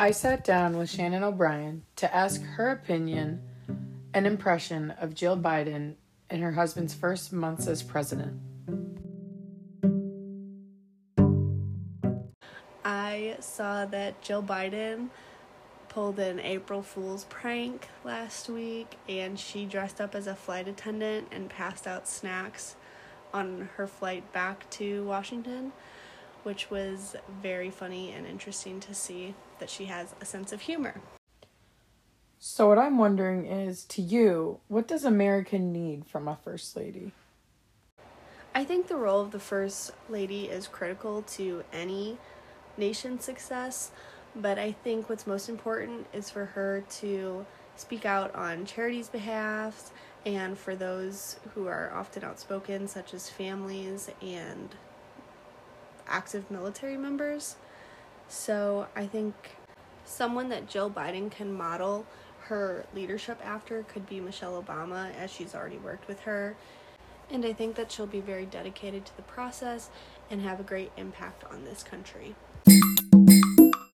I sat down with Shannon O'Brien to ask her opinion and impression of Jill Biden in her husband's first months as president. I saw that Jill Biden pulled an April Fool's prank last week and she dressed up as a flight attendant and passed out snacks on her flight back to Washington, which was very funny and interesting to see that she has a sense of humor. So, what I'm wondering is to you, what does America need from a first lady? I think the role of the first lady is critical to any nation's success, but I think what's most important is for her to speak out on charities' behalf and for those who are often outspoken, such as families and active military members. So I think someone that Jill Biden can model her leadership after could be Michelle Obama, as she's already worked with her. And I think that she'll be very dedicated to the process and have a great impact on this country.